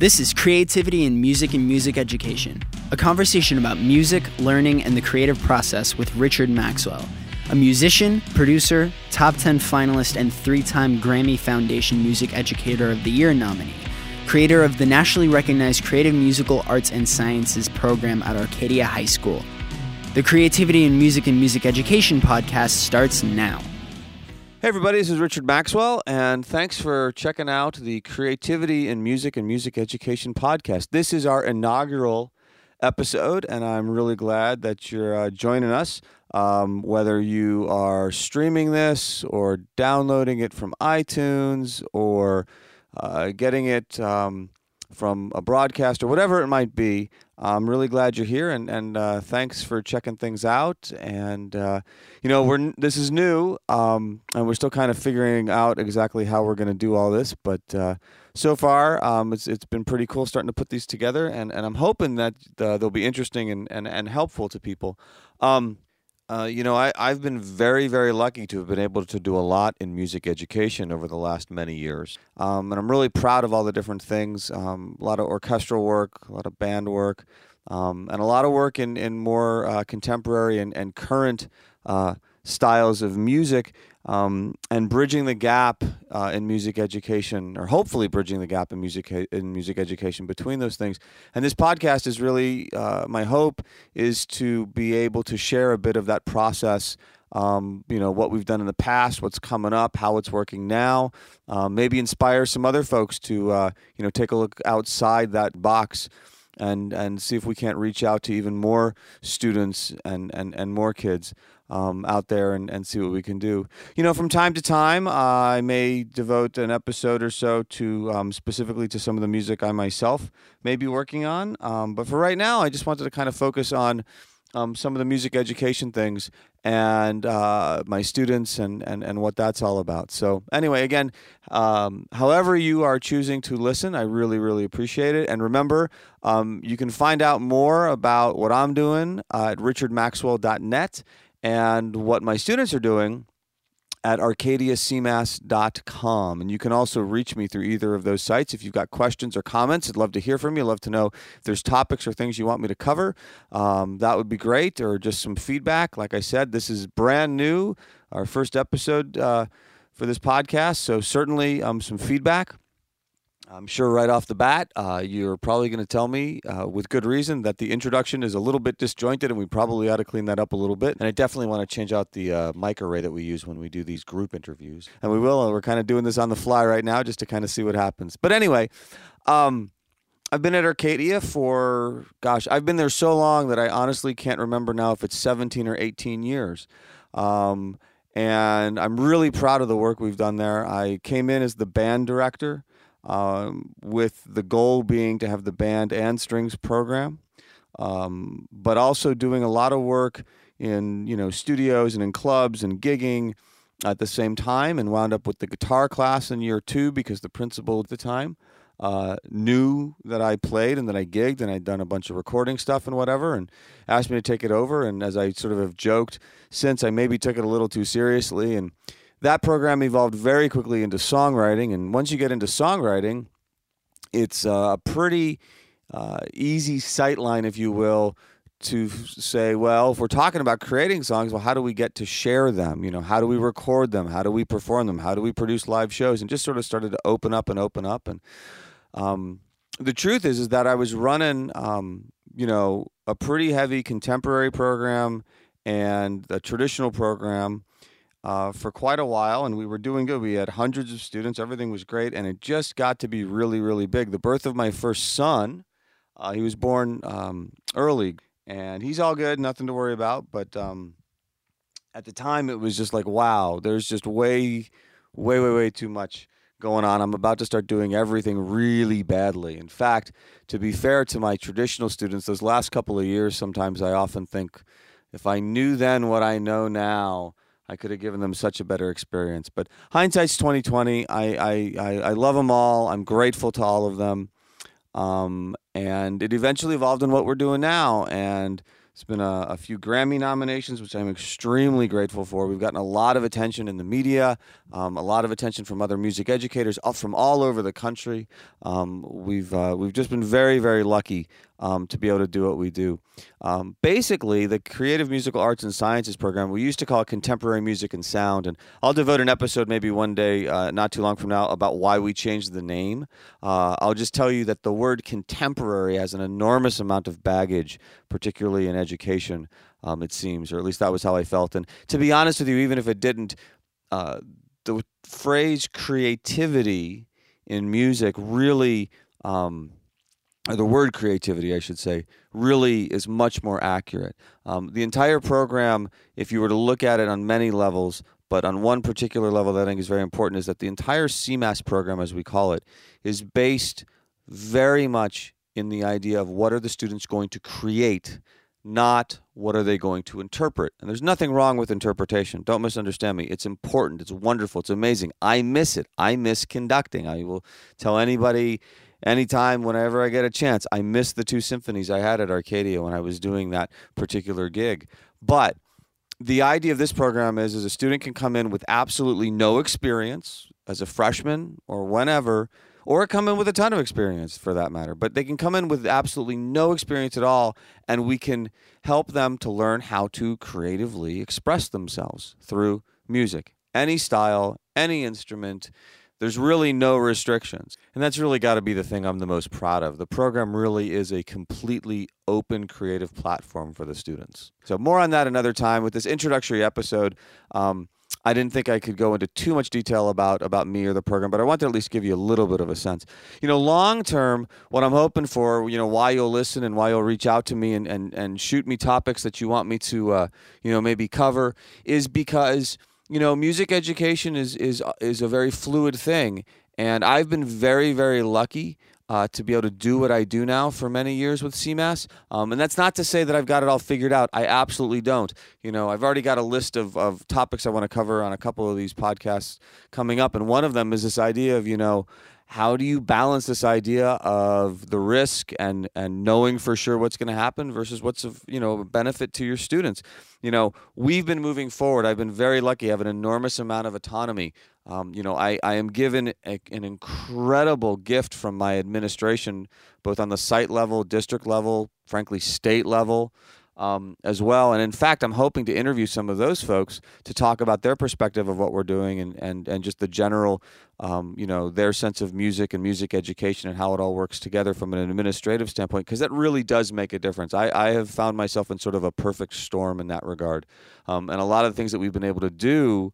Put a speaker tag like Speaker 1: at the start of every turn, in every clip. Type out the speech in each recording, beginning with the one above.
Speaker 1: This is Creativity in Music and Music Education, a conversation about music, learning, and the creative process with Richard Maxwell, a musician, producer, top 10 finalist, and three time Grammy Foundation Music Educator of the Year nominee, creator of the nationally recognized Creative Musical Arts and Sciences program at Arcadia High School. The Creativity in Music and Music Education podcast starts now.
Speaker 2: Hey, everybody, this is Richard Maxwell, and thanks for checking out the Creativity in Music and Music Education podcast. This is our inaugural episode, and I'm really glad that you're uh, joining us. Um, whether you are streaming this or downloading it from iTunes or uh, getting it um, from a broadcast or whatever it might be, I'm really glad you're here, and and uh, thanks for checking things out. And uh, you know, we're this is new, um, and we're still kind of figuring out exactly how we're going to do all this. But uh, so far, um, it's it's been pretty cool starting to put these together, and, and I'm hoping that uh, they'll be interesting and, and, and helpful to people. Um, uh, you know, I, I've been very, very lucky to have been able to do a lot in music education over the last many years. Um, and I'm really proud of all the different things um, a lot of orchestral work, a lot of band work, um, and a lot of work in, in more uh, contemporary and, and current uh, styles of music um, and bridging the gap uh, in music education, or hopefully bridging the gap in music in music education between those things. And this podcast is really uh, my hope is to be able to share a bit of that process. Um, you know what we've done in the past, what's coming up, how it's working now. Um, maybe inspire some other folks to uh, you know take a look outside that box and and see if we can't reach out to even more students and and, and more kids um, out there and, and see what we can do. You know, from time to time, uh, I may devote an episode or so to um, specifically to some of the music I myself may be working on. Um, but for right now, I just wanted to kind of focus on um, some of the music education things and uh, my students and, and, and what that's all about. So, anyway, again, um, however you are choosing to listen, I really, really appreciate it. And remember, um, you can find out more about what I'm doing uh, at richardmaxwell.net and what my students are doing at arcadiacmass.com. And you can also reach me through either of those sites. If you've got questions or comments, I'd love to hear from you. I'd love to know if there's topics or things you want me to cover. Um, that would be great, or just some feedback. Like I said, this is brand new, our first episode uh, for this podcast. So, certainly um, some feedback. I'm sure right off the bat, uh, you're probably going to tell me, uh, with good reason, that the introduction is a little bit disjointed and we probably ought to clean that up a little bit. And I definitely want to change out the uh, mic array that we use when we do these group interviews. And we will. We're kind of doing this on the fly right now just to kind of see what happens. But anyway, um, I've been at Arcadia for, gosh, I've been there so long that I honestly can't remember now if it's 17 or 18 years. Um, and I'm really proud of the work we've done there. I came in as the band director um, with the goal being to have the band and strings program, um, but also doing a lot of work in you know studios and in clubs and gigging at the same time, and wound up with the guitar class in year two because the principal at the time uh, knew that I played and that I gigged and I'd done a bunch of recording stuff and whatever, and asked me to take it over. And as I sort of have joked since, I maybe took it a little too seriously and that program evolved very quickly into songwriting. And once you get into songwriting, it's a pretty uh, easy sight line, if you will, to say, well, if we're talking about creating songs, well, how do we get to share them? You know, how do we record them? How do we perform them? How do we produce live shows? And just sort of started to open up and open up. And um, the truth is, is that I was running, um, you know, a pretty heavy contemporary program and a traditional program uh, for quite a while, and we were doing good. We had hundreds of students, everything was great, and it just got to be really, really big. The birth of my first son, uh, he was born um, early, and he's all good, nothing to worry about. But um, at the time, it was just like, wow, there's just way, way, way, way too much going on. I'm about to start doing everything really badly. In fact, to be fair to my traditional students, those last couple of years, sometimes I often think, if I knew then what I know now, I could have given them such a better experience. But hindsight's twenty twenty. I, I I love them all. I'm grateful to all of them. Um, and it eventually evolved in what we're doing now. And It's been a, a, few Grammy nominations, which I'm extremely grateful for. We've gotten a lot of attention in the media, um, a lot of attention from other music educators from all over the country. Um, we've uh, we've just been very very lucky um, to be able to do what we do. Um, basically, the Creative Musical Arts and Sciences program, we used to call it Contemporary Music and Sound. And I'll devote an episode maybe one day, uh, not too long from now, about why we changed the name. Uh, I'll just tell you that the word contemporary has an enormous amount of baggage, particularly in education, um, it seems, or at least that was how I felt. And to be honest with you, even if it didn't, uh, the phrase creativity in music really. Um, or the word creativity, I should say, really is much more accurate. Um, the entire program, if you were to look at it on many levels, but on one particular level that I think is very important, is that the entire CMAS program, as we call it, is based very much in the idea of what are the students going to create, not what are they going to interpret. And there's nothing wrong with interpretation. Don't misunderstand me. It's important. It's wonderful. It's amazing. I miss it. I miss conducting. I will tell anybody anytime, whenever I get a chance. I miss the two symphonies I had at Arcadia when I was doing that particular gig. But the idea of this program is, is a student can come in with absolutely no experience as a freshman or whenever, or come in with a ton of experience for that matter. But they can come in with absolutely no experience at all, and we can help them to learn how to creatively express themselves through music, any style, any instrument. There's really no restrictions. And that's really got to be the thing I'm the most proud of. The program really is a completely open creative platform for the students. So, more on that another time with this introductory episode. Um, I didn't think I could go into too much detail about about me or the program, but I want to at least give you a little bit of a sense. You know, long term, what I'm hoping for, you know, why you'll listen and why you'll reach out to me and and, and shoot me topics that you want me to, uh, you know, maybe cover, is because you know, music education is is is a very fluid thing, and I've been very very lucky. Uh, to be able to do what I do now for many years with CMAS. Um, and that's not to say that I've got it all figured out. I absolutely don't. You know, I've already got a list of, of topics I want to cover on a couple of these podcasts coming up. And one of them is this idea of, you know, how do you balance this idea of the risk and and knowing for sure what's going to happen versus what's of you know a benefit to your students? You know we've been moving forward. I've been very lucky. I have an enormous amount of autonomy. Um, you know I, I am given a, an incredible gift from my administration both on the site level district level frankly state level um, as well. And in fact, I'm hoping to interview some of those folks to talk about their perspective of what we're doing and, and, and just the general, um, you know, their sense of music and music education and how it all works together from an administrative standpoint, because that really does make a difference. I, I have found myself in sort of a perfect storm in that regard. Um, and a lot of the things that we've been able to do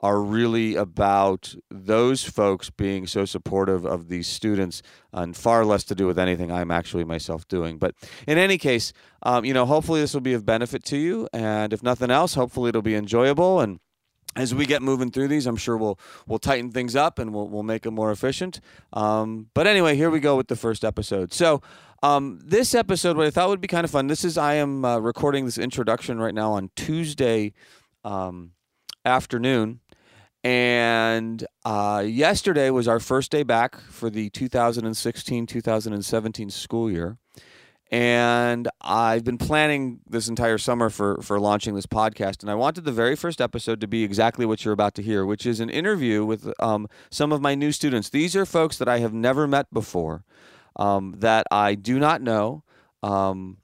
Speaker 2: are really about those folks being so supportive of these students and far less to do with anything I'm actually myself doing. But in any case, um, you know, hopefully this will be of benefit to you. And if nothing else, hopefully it'll be enjoyable. And as we get moving through these, I'm sure we'll we'll tighten things up and we'll we'll make them more efficient. Um, but anyway, here we go with the first episode. So. Um, this episode, what I thought would be kind of fun. This is I am uh, recording this introduction right now on Tuesday um, afternoon, and uh, yesterday was our first day back for the 2016 2017 school year. And I've been planning this entire summer for, for launching this podcast. And I wanted the very first episode to be exactly what you're about to hear, which is an interview with um, some of my new students. These are folks that I have never met before, um, that I do not know um,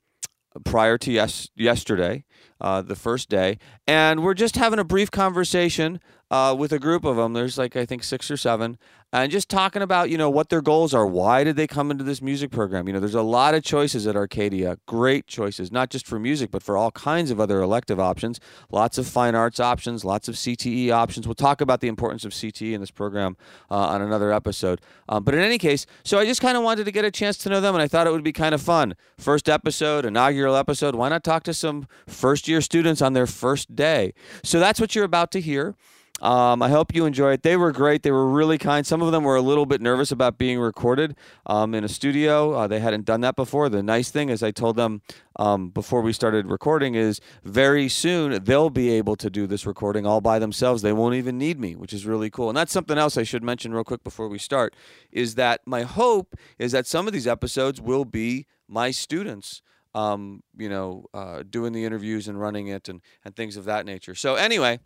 Speaker 2: prior to yes- yesterday, uh, the first day. And we're just having a brief conversation uh, with a group of them. There's like I think six or seven, and just talking about you know what their goals are. Why did they come into this music program? You know, there's a lot of choices at Arcadia. Great choices, not just for music, but for all kinds of other elective options. Lots of fine arts options, lots of CTE options. We'll talk about the importance of CTE in this program uh, on another episode. Um, but in any case, so I just kind of wanted to get a chance to know them, and I thought it would be kind of fun. First episode, inaugural episode. Why not talk to some first year students on their first day? So that's what you're about to hear. Um, I hope you enjoy it. They were great. They were really kind. Some of them were a little bit nervous about being recorded um, in a studio. Uh, they hadn't done that before. The nice thing, as I told them um, before we started recording, is very soon they'll be able to do this recording all by themselves. They won't even need me, which is really cool. And that's something else I should mention real quick before we start is that my hope is that some of these episodes will be my students um, you know, uh, doing the interviews and running it and, and things of that nature. So, anyway,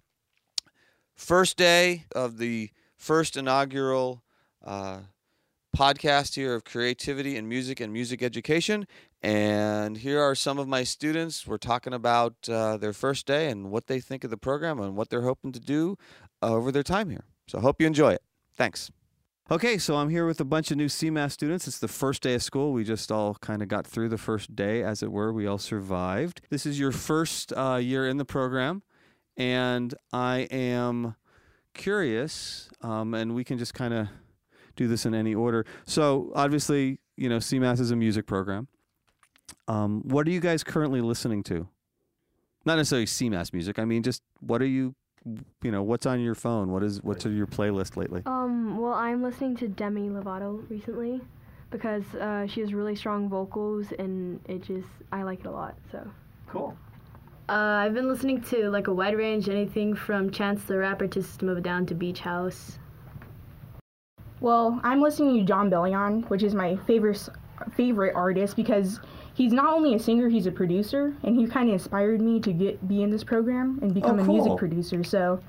Speaker 2: first day of the first inaugural uh, podcast here of creativity and music and music education. And here are some of my students. We're talking about uh, their first day and what they think of the program and what they're hoping to do over their time here. So, hope you enjoy it. Thanks. Okay, so I'm here with a bunch of new CMAS students. It's the first day of school. We just all kind of got through the first day, as it were. We all survived. This is your first uh, year in the program, and I am curious, um, and we can just kind of do this in any order. So, obviously, you know, CMAS is a music program. Um, what are you guys currently listening to? Not necessarily CMAS music. I mean, just what are you you know what's on your phone what is what's on your playlist lately
Speaker 3: Um, well, I'm listening to Demi Lovato recently because uh, she has really strong vocals and it just I like it a lot. So.
Speaker 2: cool
Speaker 4: Uh, I've been listening to like a wide range, anything from Chance the Rapper to System of a Down to Beach House.
Speaker 5: Well, I'm listening to Jon Bellion, which is my favorite favorite artist because he's not only a singer, he's a producer, and he kind of inspired me to get be in this program and become a
Speaker 2: cool.
Speaker 5: music producer. So,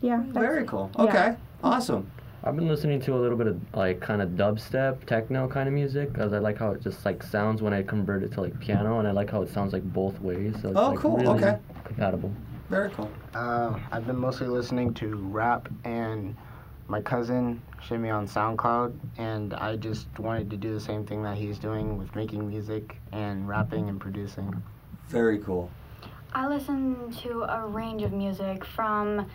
Speaker 5: yeah, that's,
Speaker 2: very cool
Speaker 5: yeah.
Speaker 2: okay awesome
Speaker 6: I've been listening to a little bit of like kind of dubstep, techno kind of music, because I like how it just like sounds when I convert it to like piano, and I like how it sounds like both ways. So it's
Speaker 2: Oh,
Speaker 6: like
Speaker 2: cool,
Speaker 6: really
Speaker 2: okay.
Speaker 6: compatible.
Speaker 2: very cool
Speaker 7: Uh, I've been mostly listening to rap and my cousin showed me on SoundCloud, and I just wanted to do the same thing that he's doing with making music and rapping and producing.
Speaker 2: very cool
Speaker 8: I listen to a range of music from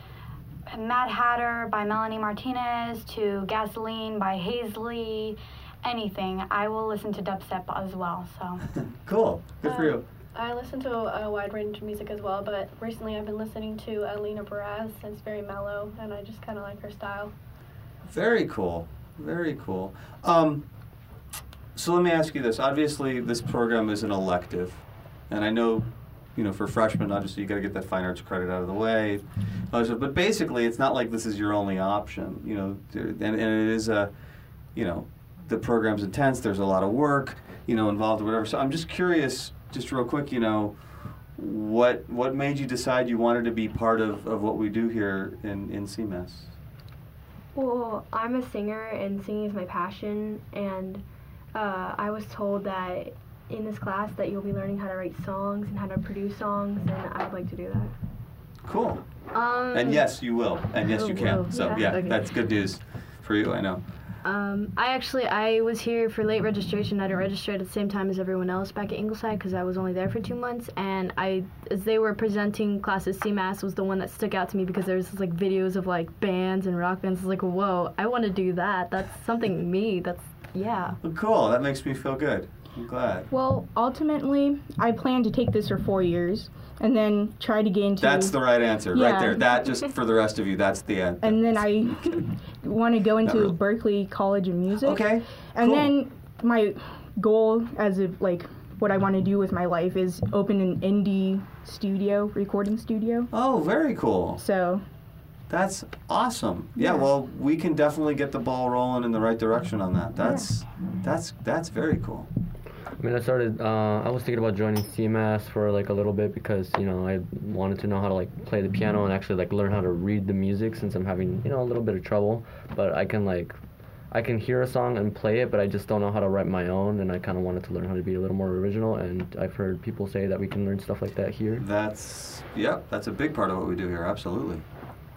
Speaker 8: Mad Hatter by Melanie Martinez to Gasoline by Halsey, anything. I will listen to dubstep as well. So
Speaker 2: cool good for uh, you
Speaker 9: I listen to a wide range of music as well, but recently I've been listening to Alina Baraz. It's very mellow, and I just kind of like her style.
Speaker 2: Very cool. Very cool. Um, so let me ask you this. Obviously, this program is an elective, and I know, you know, for freshmen, obviously you got to get that fine arts credit out of the way. But basically, it's not like this is your only option. You know, and, and it is a, you know, the program's intense. There's a lot of work, you know, involved or whatever. So I'm just curious, just real quick, you know. What what made you decide you wanted to be part of, of what we do here in, in CMAS?
Speaker 3: Well, I'm a singer and singing is my passion, and uh, I was told that in this class that you'll be learning how to write songs and how to produce songs, and I would like to do that.
Speaker 2: Cool.
Speaker 4: Um,
Speaker 2: And yes, you will. And yes, you can.
Speaker 4: will.
Speaker 2: So
Speaker 3: Yeah.
Speaker 2: yeah,
Speaker 4: Okay.
Speaker 2: that's good news for you. I know.
Speaker 4: Um, I actually I was here for late registration. I didn't register at the same time as everyone else back at Ingleside because I was only there for two months. And I, as they were presenting classes, CMAS was the one that stuck out to me because there was like videos of like bands and rock bands. I was like, whoa, I want to do that. That's something me. That's yeah.
Speaker 2: Well, cool. That makes me feel good. I'm glad.
Speaker 5: Well, ultimately, I plan to take this for four years and then try to get into.
Speaker 2: That's the right answer, right there. That just for the rest of you, that's the end.
Speaker 5: and then I want to go into
Speaker 2: really.
Speaker 5: Berklee College of Music.
Speaker 2: Okay.
Speaker 5: And
Speaker 2: cool.
Speaker 5: then my goal as of like what I want to do with my life is open an indie studio, recording studio.
Speaker 2: Oh, very cool.
Speaker 5: So
Speaker 2: That's awesome. Yeah,
Speaker 5: Yeah.
Speaker 2: well, we can definitely get the ball rolling in the right direction on that. That's that's that's very cool.
Speaker 6: I mean, I started. Uh, I was thinking about joining CMS for like a little bit because you know I wanted to know how to like play the piano and actually like learn how to read the music since I'm having you know a little bit of trouble. But I can like, I can hear a song and play it, but I just don't know how to write my own. And I kind of wanted to learn how to be a little more original. And I've heard people say that we can learn stuff like that here.
Speaker 2: That's yeah, that's a big part of what we do here. Absolutely.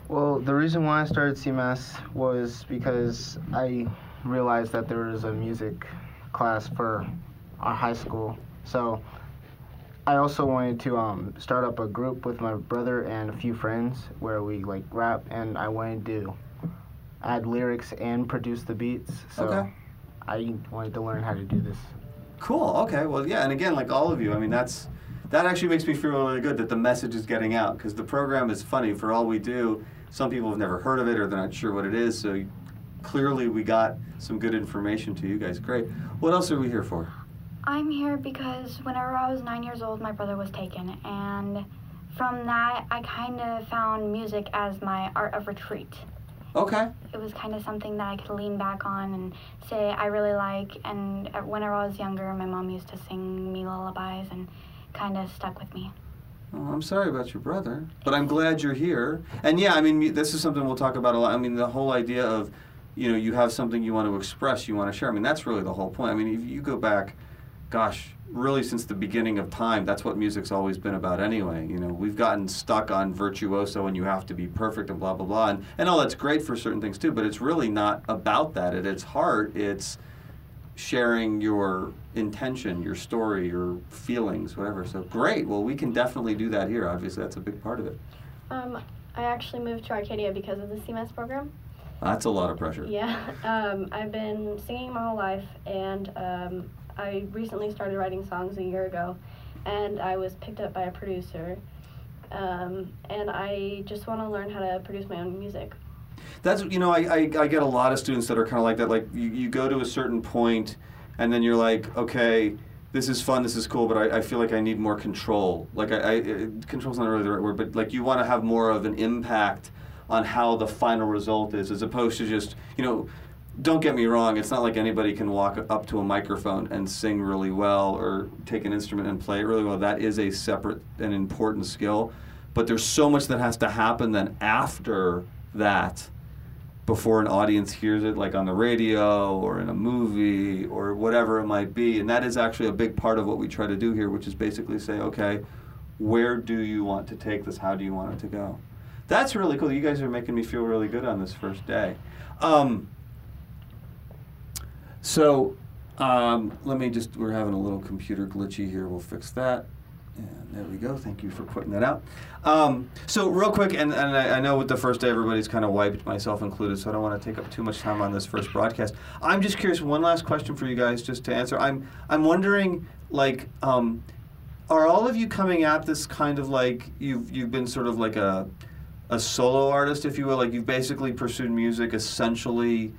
Speaker 7: Well, the reason why I started CMS was because I realized that there was a music class for our high school. So I also wanted to um, start up a group with my brother and a few friends where we like rap, and I wanted to add lyrics and produce the beats. So
Speaker 2: Okay.
Speaker 7: I wanted to learn how to do this.
Speaker 2: Cool. Okay. Well, yeah. And again, like all of you, I mean, that's that actually makes me feel really good that the message is getting out because the program is funny. For all we do, some people have never heard of it or they're not sure what it is. So clearly, we got some good information to you guys. Great. What else are we here for?
Speaker 8: I'm here because whenever I was nine years old, my brother was taken, and from that, I kind of found music as my art of retreat.
Speaker 2: Okay.
Speaker 8: It was kind of something that I could lean back on and say I really like. And uh, whenever I was younger, my mom used to sing me lullabies and kind of stuck with me.
Speaker 2: Oh, I'm sorry about your brother, but I'm glad you're here. And yeah, I mean, this is something we'll talk about a lot. I mean, the whole idea of, you know, you have something you want to express, you want to share. I mean, that's really the whole point. I mean, if you go back, gosh, really since the beginning of time, that's what music's always been about anyway. You know, we've gotten stuck on virtuoso and you have to be perfect and blah, blah, blah. And, and all that's great for certain things too, but it's really not about that. At its heart, it's sharing your intention, your story, your feelings, whatever. So great. Well, we can definitely do that here. Obviously, that's a big part of it.
Speaker 9: Um, I actually moved to Arcadia because of the CMS program.
Speaker 2: That's a lot of pressure.
Speaker 9: Yeah, um, I've been singing my whole life, and um, I recently started writing songs a year ago, and I was picked up by a producer, um, and I just want to learn how to produce my own music.
Speaker 2: That's you know I, I, I get a lot of students that are kind of like that. Like you, you go to a certain point, and then you're like, okay, this is fun, this is cool, but I, I feel like I need more control. Like I, I control's not really the right word, but like you want to have more of an impact on how the final result is, as opposed to just you know. Don't get me wrong, it's not like anybody can walk up to a microphone and sing really well or take an instrument and play it really well. That is a separate and important skill. But there's so much that has to happen then after that before an audience hears it, like on the radio or in a movie or whatever it might be. And that is actually a big part of what we try to do here, which is basically say, okay, where do you want to take this? How do you want it to go? That's really cool. You guys are making me feel really good on this first day. Um, so um, let me just, we're having a little computer glitchy here. We'll fix that. And there we go. Thank you for putting that out. Um, so real quick, and, and I, I, know with the first day everybody's kind of wiped, myself included, so I don't want to take up too much time on this first broadcast. I'm just curious. One last question for you guys, just to answer. I'm I'm wondering, like, um, are all of you coming at this kind of like you've you've been sort of like a a solo artist, if you will, like you've basically pursued music essentially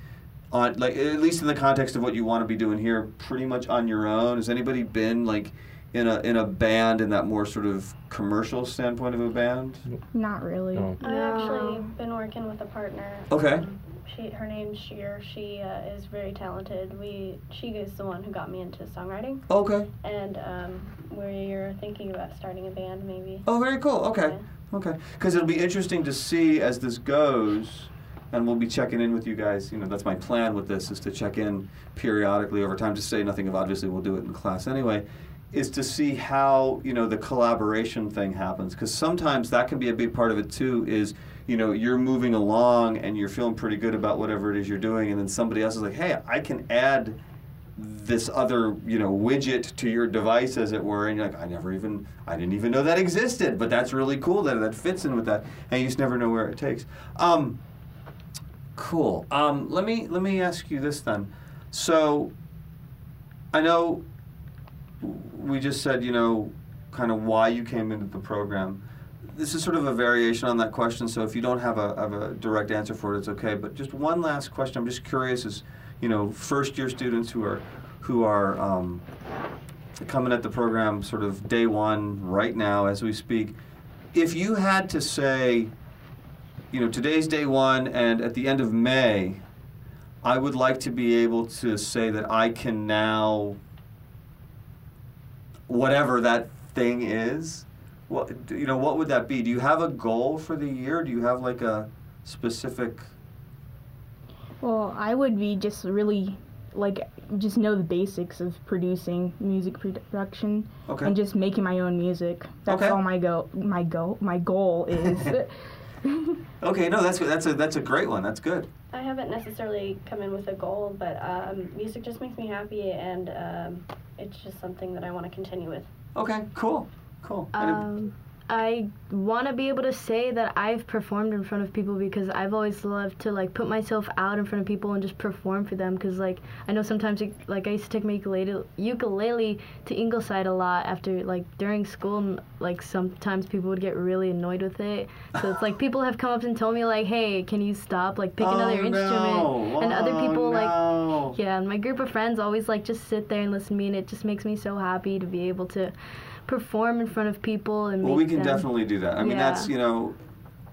Speaker 2: on like at least in the context of what you want to be doing here, pretty much on your own. Has anybody been like in a in a band in that more sort of commercial standpoint of a band?
Speaker 5: Not really.
Speaker 6: No.
Speaker 9: I actually been working with a partner.
Speaker 2: Okay.
Speaker 9: Um, she, her name's Sheer. She uh, is very talented. We, she is the one who got me into songwriting,
Speaker 2: Okay.
Speaker 9: and um, we're thinking about starting a band, maybe.
Speaker 2: Oh, very cool. Okay.
Speaker 9: Yeah.
Speaker 2: Okay. Because it'll be interesting to see as this goes, and we'll be checking in with you guys. You know, that's my plan with this is to check in periodically over time. To say nothing of obviously we'll do it in class anyway. Is to see how you know the collaboration thing happens because sometimes that can be a big part of it too. Is you know you're moving along and you're feeling pretty good about whatever it is you're doing, and then somebody else is like, hey, I can add this other you know widget to your device as it were and you're like i never even i didn't even know that existed but that's really cool that that fits in with that and you just never know where it takes um, cool. Um, let me let me ask you this then. So i know we just said you know kind of why you came into the program. This is sort of a variation on that question so if you don't have a, have a direct answer for it it's okay. But just one last question. I'm just curious is you know first year students who are who are um, coming at the program sort of day one right now as we speak. If you had to say you know today's day one and at the end of may i would like to be able to say that i can now whatever that thing is what you know what would that be do you have a goal for the year do you have like a specific
Speaker 5: Well, I would be just really like just know the basics of producing music production
Speaker 2: Okay.
Speaker 5: and just making my own music. That's
Speaker 2: Okay.
Speaker 5: all my go my go my goal is.
Speaker 2: okay no that's that's a that's a great one. That's good.
Speaker 9: I haven't necessarily come in with a goal, but um, music just makes me happy, and um, it's just something that I want to continue with.
Speaker 2: okay cool cool. And it-
Speaker 4: Um, I want to be able to say that I've performed in front of people because I've always loved to like put myself out in front of people and just perform for them. Because like I know sometimes it, like I used to take my ukulele, ukulele to Ingleside a lot after like during school. And, like sometimes people would get really annoyed with it. So it's like people have come up and told me like, hey, can you stop? Like pick another
Speaker 2: Oh,
Speaker 4: instrument.
Speaker 2: no.
Speaker 4: And other
Speaker 2: Oh,
Speaker 4: people like yeah, and my group of friends always like just sit there and listen to me, and it just makes me so happy to be able to perform in front of people and
Speaker 2: Well, we can
Speaker 4: them.
Speaker 2: definitely do that. I mean,
Speaker 4: Yeah.
Speaker 2: that's you know,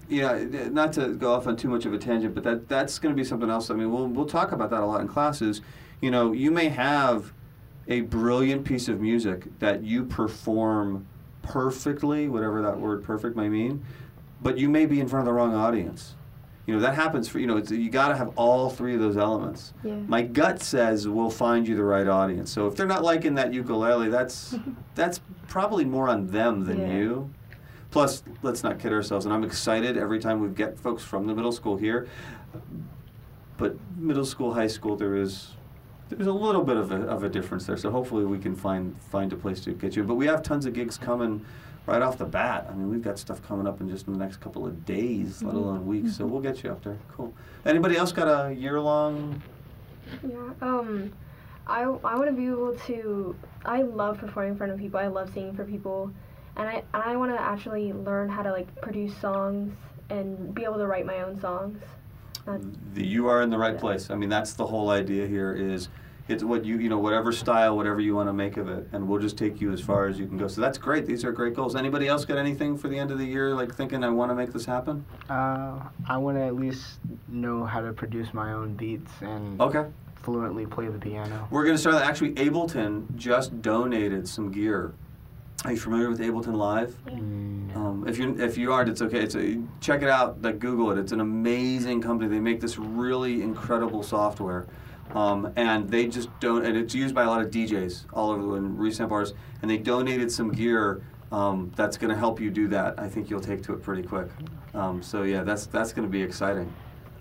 Speaker 2: Yeah, not to go off on too much of a tangent, but that that's going to be something else. I mean, we'll we'll talk about that a lot in classes. You know, you may have a brilliant piece of music that you perform perfectly, whatever that word perfect may mean, but you may be in front of the wrong audience. You know, that happens for, you know, it's, you got to have all three of those elements.
Speaker 4: Yeah.
Speaker 2: My gut says we'll find you the right audience. So if they're not liking that ukulele, that's that's probably more on them than
Speaker 4: Yeah.
Speaker 2: you. Plus, let's not kid ourselves, and I'm excited every time we get folks from the middle school here. But middle school, high school, there is there's a little bit of a, of a difference there. So hopefully we can find find a place to get you. But we have tons of gigs coming right off the bat. I mean, we've got stuff coming up in just in the next couple of days, let alone weeks. So we'll get you up there. Cool. Anybody else got a year long?
Speaker 3: Yeah. Um, I I want to be able to. I love performing in front of people. I love singing for people, and I and I want to actually learn how to like produce songs and be able to write my own songs. That's,
Speaker 2: The, you are in the right place. I mean, that's the whole idea here. Is it's what you you know whatever style, whatever you want to make of it, and we'll just take you as far as you can go. So that's great. These are great goals. Anybody else got anything for the end of the year? Like thinking I want to make this happen?
Speaker 7: Uh, I want to at least know how to produce my own beats and
Speaker 2: Okay.
Speaker 7: fluently play the piano.
Speaker 2: We're going to start that. Actually, Ableton just donated some gear. Are you familiar with Ableton Live?
Speaker 7: Mm,
Speaker 2: Um, if you if you aren't, it's okay. It's a, check it out. Like Google it. It's an amazing company. They make this really incredible software, um, and they just don't. And it's used by a lot of DJs all over the world and resample artists. And they donated some gear um, that's going to help you do that. I think you'll take to it pretty quick. Um, so yeah, that's that's going to be exciting.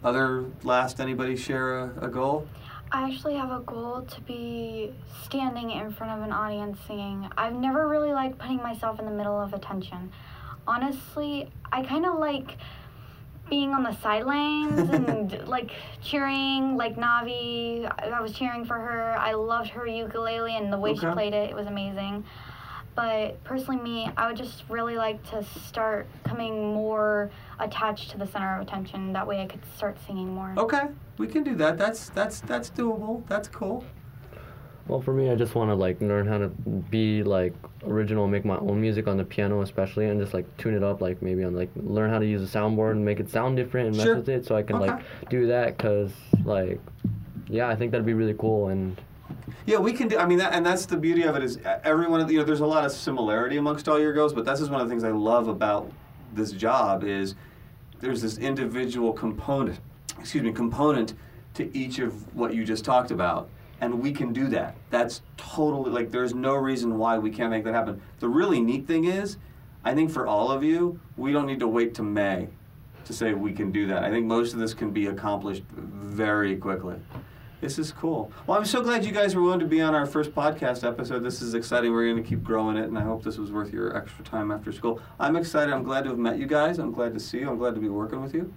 Speaker 2: Other last, anybody share a, a goal?
Speaker 8: I actually have a goal to be standing in front of an audience singing. I've never really liked putting myself in the middle of attention. Honestly, I kind of like being on the sidelines and like cheering, like Navi. I was cheering for her. I loved her ukulele and the way she played it. It was amazing. But personally, me, I would just really like to start coming more attached to the center of attention. That way, I could start singing more.
Speaker 2: Okay, we can do that. That's that's that's doable. That's cool.
Speaker 6: Well, for me, I just want to like learn how to be like original, make my own music on the piano, especially, and just like tune it up, like maybe on like learn how to use a soundboard and make it sound different and mess with it, so I can like do that. Cause like, yeah, I think that'd be really cool. And
Speaker 2: Yeah, we can do. I mean, that, and that's the beauty of it is uh, everyone. You know, there's a lot of similarity amongst all your goals, but this is one of the things I love about this job is there's this individual component. Excuse me, component to each of what you just talked about, and we can do that. That's totally like there's no reason why we can't make that happen. The really neat thing is, I think for all of you, we don't need to wait to May to say we can do that. I think most of this can be accomplished very quickly. This is cool. Well, I'm so glad you guys were willing to be on our first podcast episode. This is exciting. We're going to keep growing it, and I hope this was worth your extra time after school. I'm excited. I'm glad to have met you guys. I'm glad to see you. I'm glad to be working with you.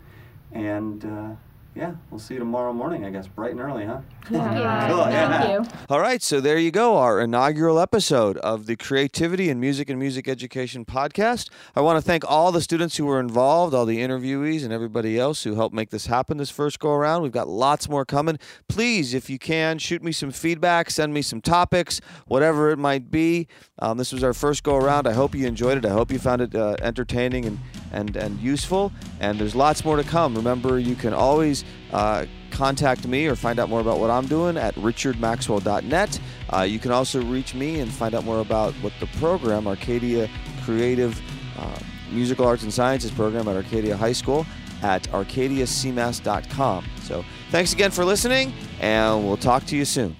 Speaker 2: And uh, yeah, we'll see you tomorrow morning, I guess, bright and early, huh?
Speaker 5: Yeah.
Speaker 2: Cool, yeah.
Speaker 5: Thank you.
Speaker 2: All right, so there you go, our inaugural episode of the Creativity in Music and Music Education podcast. I want to thank all the students who were involved, all the interviewees, and everybody else who helped make this happen this first go around. We've got lots more coming. Please, if you can, shoot me some feedback, send me some topics, whatever it might be. Um, this was our first go around. I hope you enjoyed it. I hope you found it uh, entertaining and, and, and useful. And there's lots more to come. Remember, you can always uh, contact me or find out more about what I'm doing at richardmaxwell.net. Uh, you can also reach me and find out more about what the program, Arcadia Creative uh, Musical Arts and Sciences program at Arcadia High School, at arcadiacmass.com. So thanks again for listening, and we'll talk to you soon.